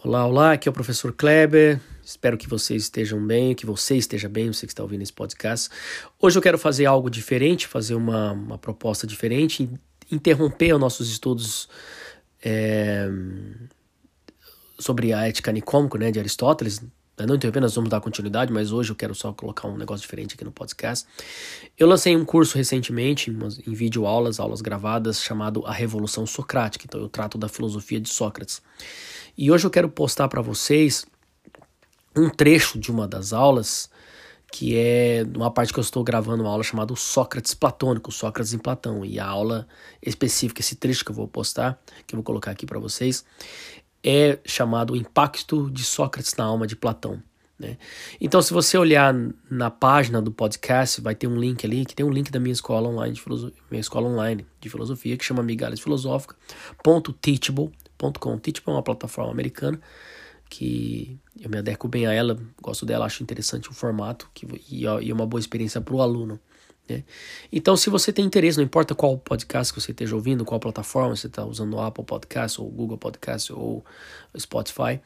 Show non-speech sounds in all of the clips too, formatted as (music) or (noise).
Olá, olá, aqui é o professor Kleber. Espero que vocês estejam bem, que você esteja bem, você que está ouvindo esse podcast. Hoje eu quero fazer algo diferente, fazer uma, uma proposta diferente, interromper os nossos estudos é, sobre a ética nicômica, né, de Aristóteles. Não interromper, nós vamos dar continuidade, mas hoje eu quero só colocar um negócio diferente aqui no podcast. Eu lancei um curso recentemente, em vídeo aulas, aulas gravadas, chamado A Revolução Socrática. Então eu trato da filosofia de Sócrates. E hoje eu quero postar para vocês um trecho de uma das aulas, que é uma parte que eu estou gravando uma aula chamada Sócrates Platônico, Sócrates em Platão. E a aula específica, esse trecho que eu vou postar, que eu vou colocar aqui para vocês, é chamado O Impacto de Sócrates na Alma de Platão. Né? Então, se você olhar na página do podcast, vai ter um link ali, que tem um link da minha escola online de filosofia, minha escola online de filosofia, que chama Migalhas Filosófica.teachable.com Teachable.com. Teachable é uma plataforma americana que eu me adequo bem a ela, gosto dela, acho interessante o formato que, e, é uma boa experiência para o aluno. Né? Então, se você tem interesse, não importa qual podcast que você esteja ouvindo, qual plataforma, você está usando o Apple Podcast, ou Google Podcast, ou Spotify,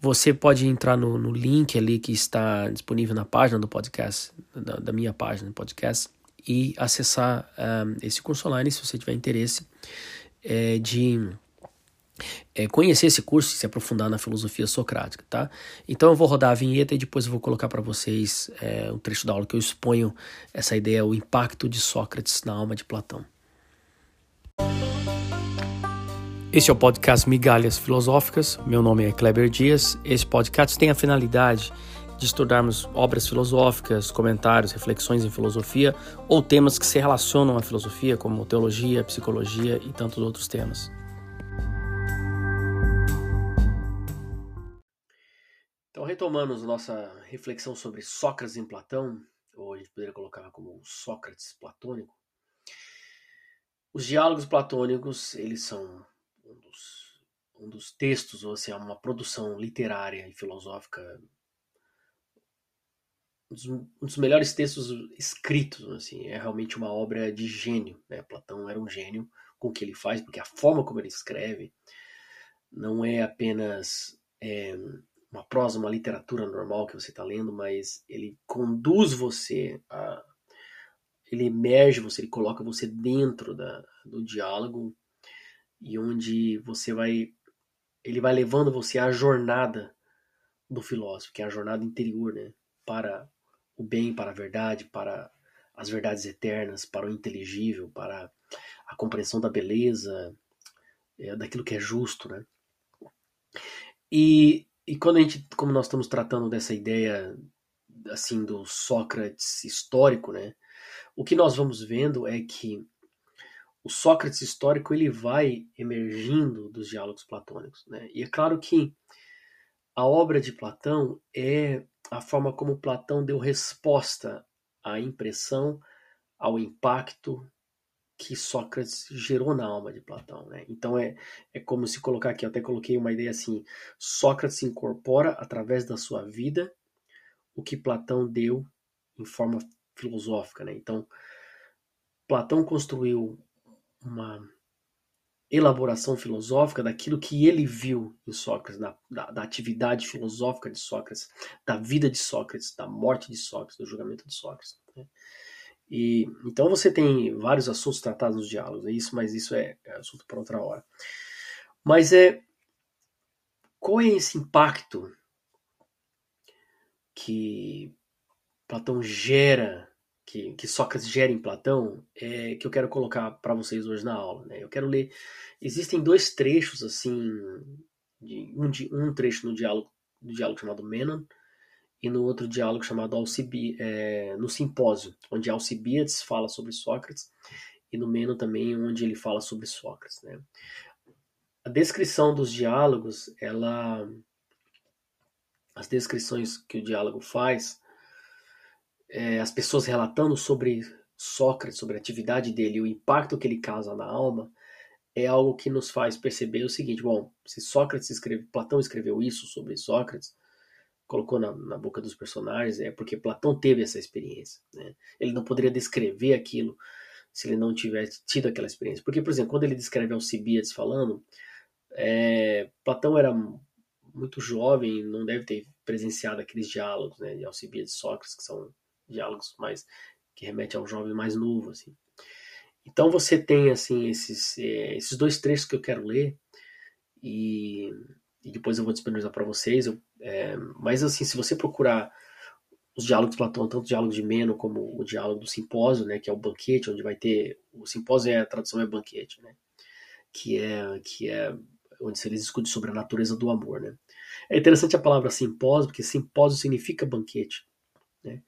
você pode entrar no, no link ali que está disponível na página do podcast, da, da minha página do podcast, e acessar um, esse curso online se você tiver interesse é, de é, conhecer esse curso e se aprofundar na filosofia socrática, tá? Então eu vou rodar a vinheta e depois eu vou colocar para vocês é, um trecho da aula que eu exponho essa ideia, o impacto de Sócrates na alma de Platão. Este é o podcast Migalhas Filosóficas. Meu nome é Kleber Dias. Esse podcast tem a finalidade de estudarmos obras filosóficas, comentários, reflexões em filosofia ou temas que se relacionam à filosofia, como teologia, psicologia e tantos outros temas. Retomando nossa reflexão sobre Sócrates em Platão, ou a gente poderia colocar como Sócrates platônico, os diálogos platônicos, eles são um dos, um dos textos, ou seja, uma produção literária e filosófica, um dos, um dos melhores textos escritos, assim, é realmente uma obra de gênio, né? Platão era um gênio com o que ele faz, porque a forma como ele escreve não é apenas... É, uma prosa, uma literatura normal que você está lendo, mas ele conduz você a. Ele emerge você, ele coloca você dentro da, do diálogo e onde você vai. Ele vai levando você à jornada do filósofo, que é a jornada interior, né? Para o bem, para a verdade, para as verdades eternas, para o inteligível, para a compreensão da beleza, é, daquilo que é justo, né? E e quando a gente, como nós estamos tratando dessa ideia assim do Sócrates histórico, né? O que nós vamos vendo é que o Sócrates histórico ele vai emergindo dos diálogos platônicos, né? E é claro que a obra de Platão é a forma como Platão deu resposta à impressão, ao impacto que Sócrates gerou na alma de Platão. Né? Então é, é como se colocar aqui, eu até coloquei uma ideia assim: Sócrates incorpora através da sua vida o que Platão deu em forma filosófica. Né? Então, Platão construiu uma elaboração filosófica daquilo que ele viu em Sócrates, da, da, da, atividade filosófica de Sócrates, da vida de Sócrates, da morte de Sócrates, do julgamento de Sócrates. Né? E, então você tem vários assuntos tratados nos diálogos, é isso, mas isso é, é assunto para outra hora. Mas é qual é esse impacto que Platão gera, que, que Sócrates gera em Platão, é, que eu quero colocar para vocês hoje na aula. Né? Eu quero ler. Existem dois trechos assim, de, um, de, um trecho no diálogo, no diálogo chamado Menon, e no outro diálogo chamado Alcibi, é, no Simpósio, onde Alcibiades fala sobre Sócrates, e no Meno também, onde ele fala sobre Sócrates. Né? A descrição dos diálogos, ela, as descrições que o diálogo faz, é, as pessoas relatando sobre Sócrates, sobre a atividade dele e o impacto que ele causa na alma, é algo que nos faz perceber o seguinte: bom, se Sócrates escreve, Platão escreveu isso sobre Sócrates, colocou na, na, boca dos personagens é porque Platão teve essa experiência. Né? Ele não poderia descrever aquilo se ele não tivesse tido aquela experiência. Porque, por exemplo, quando ele descreve Alcibiades falando, é, Platão era muito jovem, não deve ter presenciado aqueles diálogos, né, de Alcibiades e Sócrates, que são diálogos mais que remetem ao jovem mais novo, assim. Então você tem assim esses é, esses dois trechos que eu quero ler e, e depois eu vou disponibilizar para vocês. Eu, é, mas assim, se você procurar os diálogos de Platão, tanto o diálogo de Meno como o diálogo do simpósio, né, que é o banquete, onde vai ter o simpósio é a tradução é banquete, né, que é que é onde eles discutem sobre a natureza do amor, né. É interessante a palavra simpósio, porque simpósio significa banquete, né.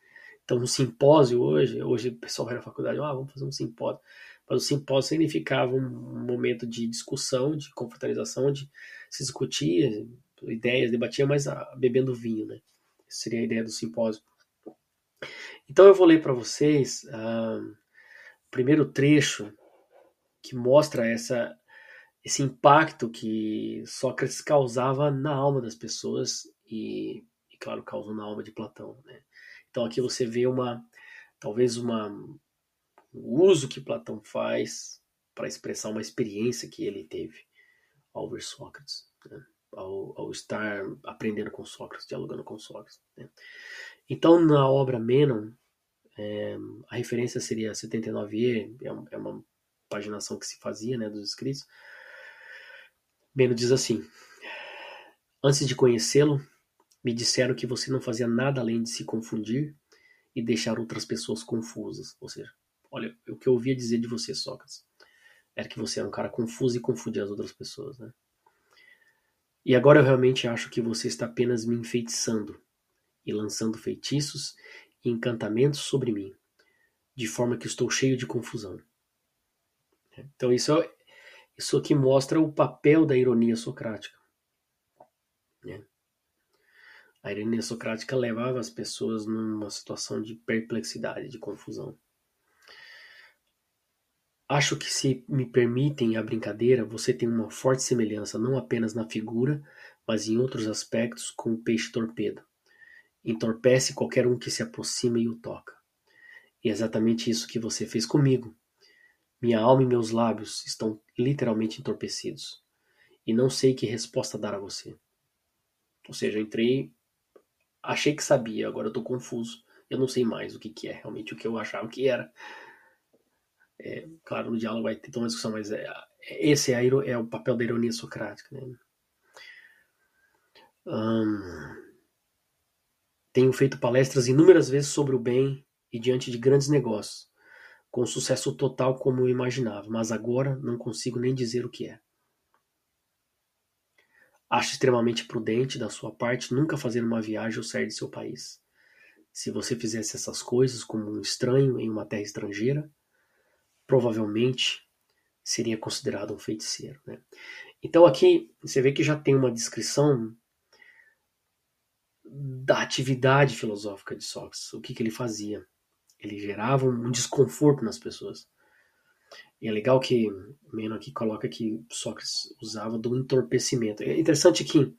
Então, um simpósio hoje, hoje o pessoal vai na faculdade, ah, vamos fazer um simpósio. Mas o simpósio significava um momento de discussão, de confraternização, onde se discutia ideias, debatia, mas ah, bebendo vinho, né? Essa seria a ideia do simpósio. Então eu vou ler para vocês ah, o primeiro trecho que mostra essa, esse impacto que Sócrates causava na alma das pessoas e, e claro, causou na alma de Platão, né? Então aqui você vê uma, talvez uma, o uso que Platão faz para expressar uma experiência que ele teve ao ver Sócrates, né? ao, ao, estar aprendendo com Sócrates, dialogando com Sócrates. Né? Então na obra Menon, é, a referência seria 79e, é, é uma paginação que se fazia né, dos escritos. Menon diz assim: Antes de conhecê-lo, me disseram que você não fazia nada além de se confundir e deixar outras pessoas confusas. Ou seja, olha, o que eu ouvia dizer de você, Sócrates, era que você era um cara confuso e confundia as outras pessoas, né? E agora eu realmente acho que você está apenas me enfeitiçando e lançando feitiços e encantamentos sobre mim, de forma que estou cheio de confusão. Então isso, isso aqui mostra o papel da ironia socrática. Né? A ironia socrática levava as pessoas numa situação de perplexidade, de confusão. Acho que se me permitem a brincadeira, você tem uma forte semelhança não apenas na figura, mas em outros aspectos com o peixe torpedo. Entorpece qualquer um que se aproxima e o toca. E é exatamente isso que você fez comigo. Minha alma e meus lábios estão literalmente entorpecidos. E não sei que resposta dar a você. Ou seja, eu entrei achei que sabia, agora eu tô confuso. Eu não sei mais o que, que é realmente o que eu achava que era. É, claro, no diálogo vai ter toda uma discussão, mas é, esse é, é, o papel da ironia socrática. Né? tenho feito palestras inúmeras vezes sobre o bem e diante de grandes negócios, com sucesso total como eu imaginava, mas agora não consigo nem dizer o que é. Acho extremamente prudente da sua parte nunca fazer uma viagem ou sair de seu país. Se você fizesse essas coisas como um estranho em uma terra estrangeira, provavelmente seria considerado um feiticeiro. Né? Então aqui você vê que já tem uma descrição da atividade filosófica de Sócrates, o que, que ele fazia. Ele gerava um desconforto nas pessoas. E é legal que Meno aqui coloca que Sócrates usava do entorpecimento. É interessante que,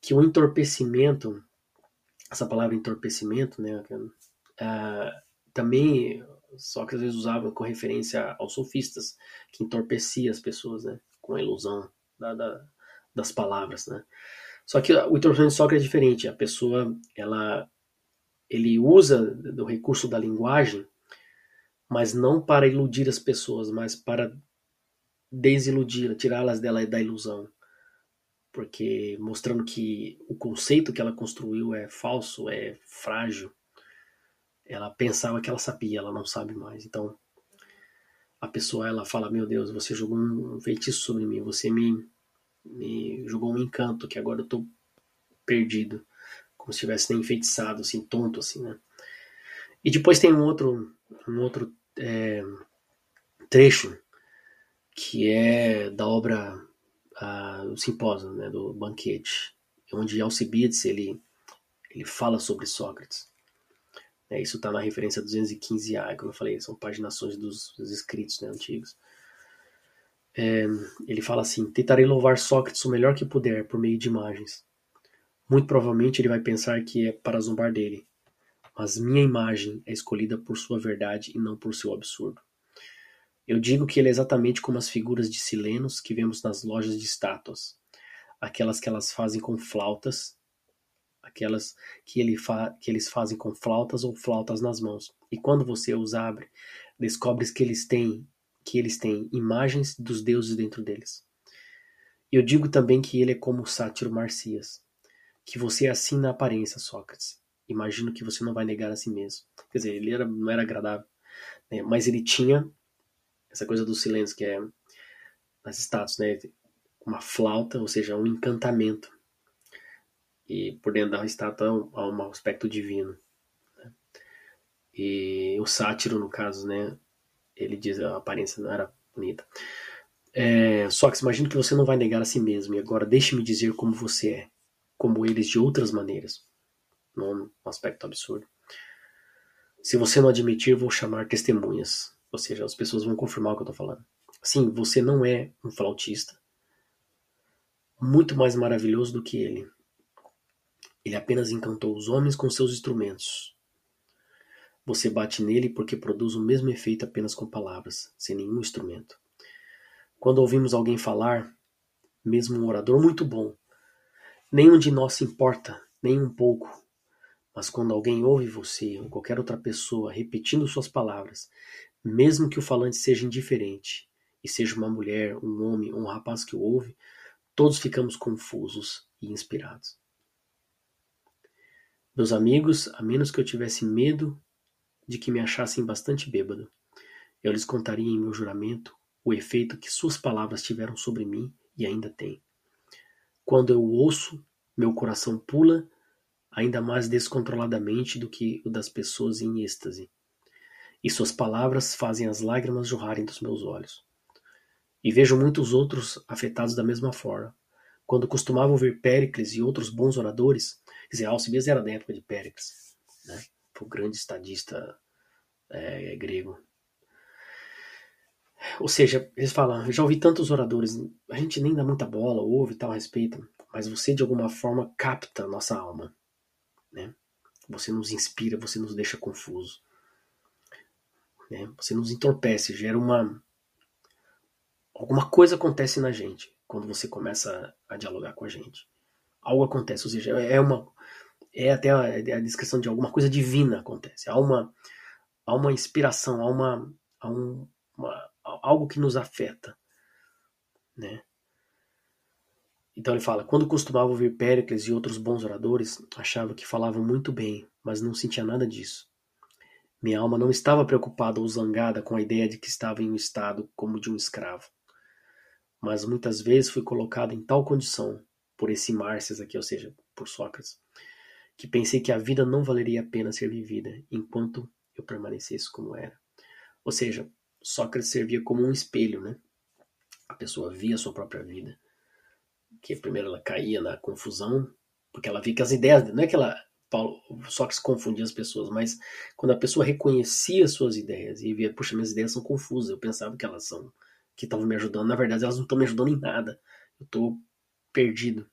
que o entorpecimento, essa palavra entorpecimento, né, uh, também Sócrates usava com referência aos sofistas, que entorpecia as pessoas, né, com a ilusão da, da, das palavras, né. Só que o entorpecimento de Sócrates é diferente. A pessoa, ela, ele usa do recurso da linguagem mas não para iludir as pessoas, mas para desiludir, tirá-las dela da ilusão. Porque mostrando que o conceito que ela construiu é falso, é frágil. Ela pensava que ela sabia, ela não sabe mais. Então, a pessoa ela fala: Meu Deus, você jogou um feitiço sobre mim, você me, me jogou um encanto que agora eu tô perdido. Como se tivesse nem enfeitiçado, assim, tonto, assim, né? E depois tem um outro, um outro é, trecho que é da obra uh, o simpósio, né, do banquete, onde Alcibiades ele ele fala sobre Sócrates. É, isso está na referência 215A, como eu falei, são paginações dos, dos escritos né, antigos. É, ele fala assim: Tentarei louvar Sócrates o melhor que puder por meio de imagens. Muito provavelmente ele vai pensar que é para zombar dele, mas minha imagem é escolhida por sua verdade e não por seu absurdo. Eu digo que ele é exatamente como as figuras de silenos que vemos nas lojas de estátuas. aquelas que elas fazem com flautas, aquelas que, ele que eles fazem com flautas ou flautas nas mãos. E quando você os abre, descobres que eles têm que eles têm imagens dos deuses dentro deles. Eu digo também que ele é como o sátiro Marcias, que você é assim na aparência, Sócrates. Imagino que você não vai negar a si mesmo. Quer dizer, ele era, não era agradável, né? mas ele tinha essa coisa do silêncio que é nas estátuas, né? Uma flauta, ou seja, um encantamento. E por dentro da estátua há um aspecto divino. Né? E o sátiro, no caso, né? Ele diz a aparência não era bonita. É, só que imagino que você não vai negar a si mesmo. E agora deixe-me dizer como você é, como eles de outras maneiras. Não um aspecto absurdo. Se você não admitir, vou chamar testemunhas. Ou seja, as pessoas vão confirmar o que eu estou falando. Sim, você não é um flautista. Muito mais maravilhoso do que ele. Ele apenas encantou os homens com seus instrumentos. Você bate nele porque produz o mesmo efeito apenas com palavras, sem nenhum instrumento. Quando ouvimos alguém falar, mesmo um orador muito bom, nenhum de nós se importa, nem um pouco. Mas quando alguém ouve você ou qualquer outra pessoa repetindo suas palavras, mesmo que o falante seja indiferente, e seja uma mulher, um homem ou um rapaz que o ouve, todos ficamos confusos e inspirados. Meus amigos, a menos que eu tivesse medo de que me achassem bastante bêbado, eu lhes contaria em meu juramento o efeito que suas palavras tiveram sobre mim e ainda têm. Quando eu ouço, meu coração pula ainda mais descontroladamente do que o das pessoas em êxtase e suas palavras fazem as lágrimas jorrarem dos meus olhos. E vejo muitos outros afetados da mesma forma. Quando costumava ouvir Péricles e outros bons oradores, quer dizer, Alcibiades era da época de Péricles, né? o grande estadista é, grego. Ou seja, eles falam, já ouvi tantos oradores, a gente nem dá muita bola, ouve tal respeito, mas você de alguma forma capta a nossa alma. Né? Você nos inspira, você nos deixa confuso. Né? Você nos entorpece, gera uma. Alguma coisa acontece na gente quando você começa a dialogar com a gente. Algo acontece, ou seja, é uma. É até a, é a descrição de alguma coisa divina acontece. Há uma, há uma inspiração, há, uma, há um, uma, algo que nos afeta. Né? Então ele fala: quando costumava ouvir Péricles e outros bons oradores, achava que falavam muito bem, mas não sentia nada disso. Minha alma não estava preocupada ou zangada com a ideia de que estava em um estado como de um escravo. Mas muitas vezes fui colocado em tal condição, por esse Márcias aqui, ou seja, por Sócrates, que pensei que a vida não valeria a pena ser vivida enquanto eu permanecesse como era. Ou seja, Sócrates servia como um espelho, né? A pessoa via a sua própria vida, que primeiro ela caía na confusão, porque ela via que as ideias, não é que ela Paulo, Sócrates confundia as pessoas, mas quando a pessoa reconhecia suas ideias e via, puxa, minhas ideias são confusas, eu pensava que elas são, que estavam me ajudando, na verdade elas não estão me ajudando em nada, eu estou perdido.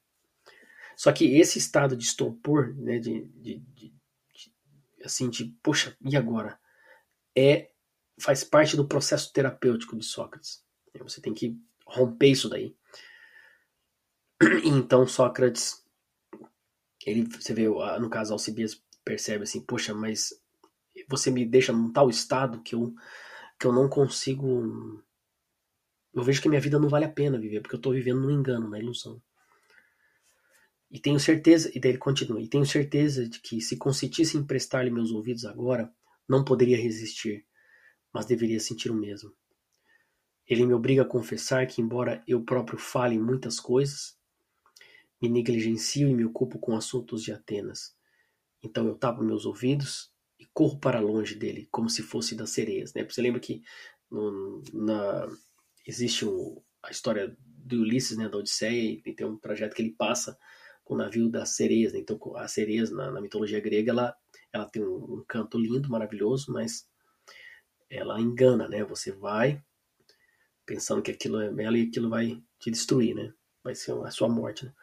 Só que esse estado de estupor, né, de, de, de, de, assim, de, poxa, e agora? É, faz parte do processo terapêutico de Sócrates. Você tem que romper isso daí. Então Sócrates ele, você vê, no caso, Alcibias percebe assim, poxa, mas você me deixa num tal estado que eu, que eu não consigo. Eu vejo que minha vida não vale a pena viver, porque eu estou vivendo no engano, na ilusão. E tenho certeza, e daí ele continua, e tenho certeza de que se consentisse em prestar-lhe meus ouvidos agora, não poderia resistir, mas deveria sentir o mesmo. Ele me obriga a confessar que, embora eu próprio fale muitas coisas, me negligencio e me ocupo com assuntos de Atenas. Então eu tapo meus ouvidos e corro para longe dele, como se fosse das sereias. Né? Você lembra que no, na, existe a história do Ulisses, né, da Odisseia, e tem um trajeto que ele passa com o navio das sereias. Né? Então, as sereias, na, na, mitologia grega, ela, ela tem um, um, canto lindo, maravilhoso, mas ela engana, né? Você vai pensando que aquilo é belo e aquilo vai te destruir, né? Vai ser a sua morte, né?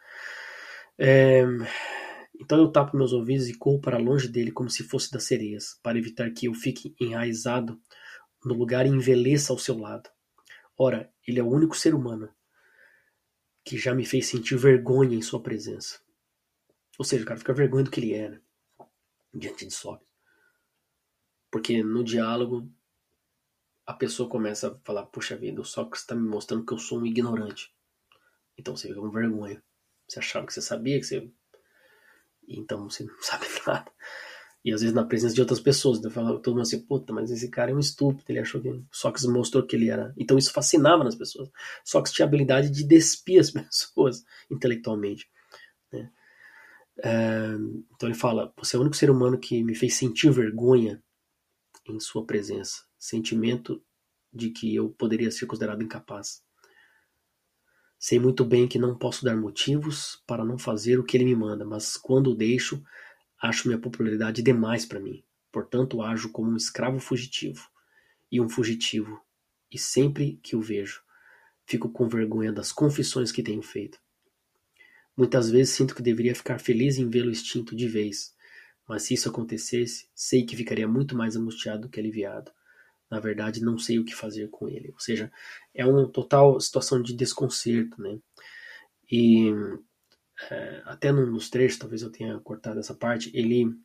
É, então eu tapo meus ouvidos e corro para longe dele como se fosse das sereias, para evitar que eu fique enraizado no lugar e envelheça ao seu lado. Ora, ele é o único ser humano que já me fez sentir vergonha em sua presença. Ou seja, o cara fica vergonha do que ele era diante de Sócrates. Porque no diálogo a pessoa começa a falar: Puxa vida, o Sócrates está me mostrando que eu sou um ignorante. Então você fica com vergonha. Você achava que você sabia que você. Então você não (laughs) sabe nada. E às vezes na presença de outras pessoas, eu falava todo mundo assim, puta, mas esse cara é um estúpido, ele achou que. Sócrates mostrou que ele era. Então isso fascinava nas pessoas. Sócrates tinha a habilidade de despir as (laughs) pessoas intelectualmente. Né? É, então ele fala: Você é o único ser humano que me fez sentir vergonha em sua presença. Sentimento de que eu poderia ser considerado incapaz. Sei muito bem que não posso dar motivos para não fazer o que ele me manda, mas quando o deixo, acho minha popularidade demais para mim. Portanto, ajo como um escravo fugitivo e um fugitivo, e sempre que o vejo, fico com vergonha das confissões que tenho feito. Muitas vezes sinto que deveria ficar feliz em vê-lo extinto de vez, mas se isso acontecesse, sei que ficaria muito mais angustiado do que aliviado na verdade não sei o que fazer com ele. Ou seja, é uma total situação de desconcerto, né? E é, até nos trechos, talvez eu tenha cortado essa parte, ele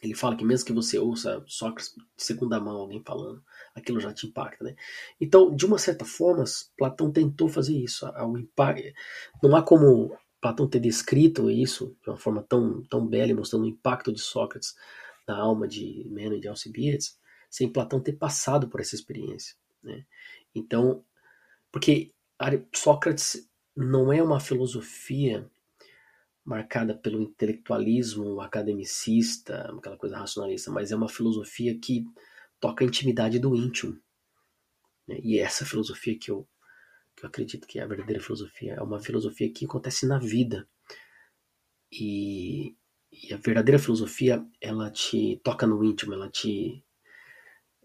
ele fala que mesmo que você ouça Sócrates de segunda mão alguém falando, aquilo já te impacta, né? Então, de uma certa forma, Platão tentou fazer isso. Ao impacto, não há como Platão ter descrito isso de uma forma tão, tão bela, mostrando o impacto de Sócrates na alma de Meno e de Alcibiades, sem Platão ter passado por essa experiência. Né? Então, porque Sócrates não é uma filosofia marcada pelo intelectualismo academicista, aquela coisa racionalista, mas é uma filosofia que toca a intimidade do íntimo. Né? E é essa filosofia que eu, que eu acredito que é a verdadeira filosofia, é uma filosofia que acontece na vida. E, e a verdadeira filosofia, ela te toca no íntimo, ela te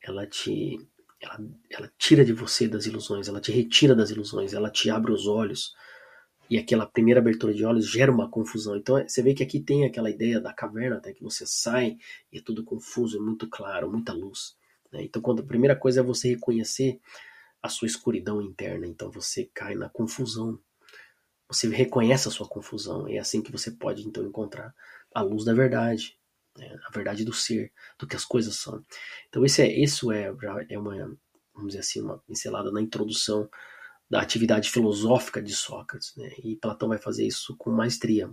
ela te ela, ela tira de você das ilusões, ela te retira das ilusões, ela te abre os olhos. E aquela primeira abertura de olhos gera uma confusão. Então você vê que aqui tem aquela ideia da caverna, até que você sai e é tudo confuso, é muito claro, muita luz. Né? Então quando a primeira coisa é você reconhecer a sua escuridão interna, então você cai na confusão. Você reconhece a sua confusão, é assim que você pode então encontrar a luz da verdade né, a verdade do ser, do que as coisas são. Então esse é, isso é, é uma, vamos dizer assim, uma pincelada na introdução da atividade filosófica de Sócrates, né? E Platão vai fazer isso com maestria,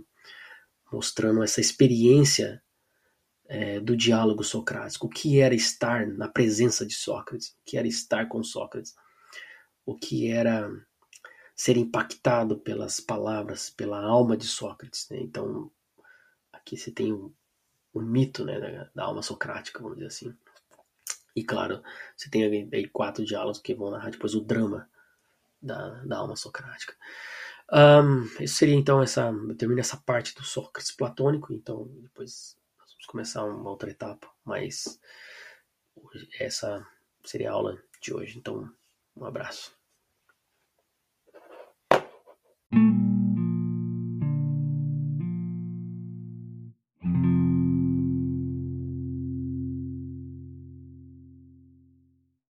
mostrando essa experiência é, do diálogo socrático, o que era estar na presença de Sócrates, o que era estar com Sócrates, o que era ser impactado pelas palavras, pela alma de Sócrates. Né? Então, aqui você tem o mito né, da, da, alma socrática, vamos dizer assim. E claro, você tem aí quatro diálogos que vão narrar depois o drama da, da alma socrática. Um, isso seria então essa. Termina essa parte do Sócrates platônico, então depois vamos começar uma outra etapa, mas essa seria a aula de hoje. Então, um abraço.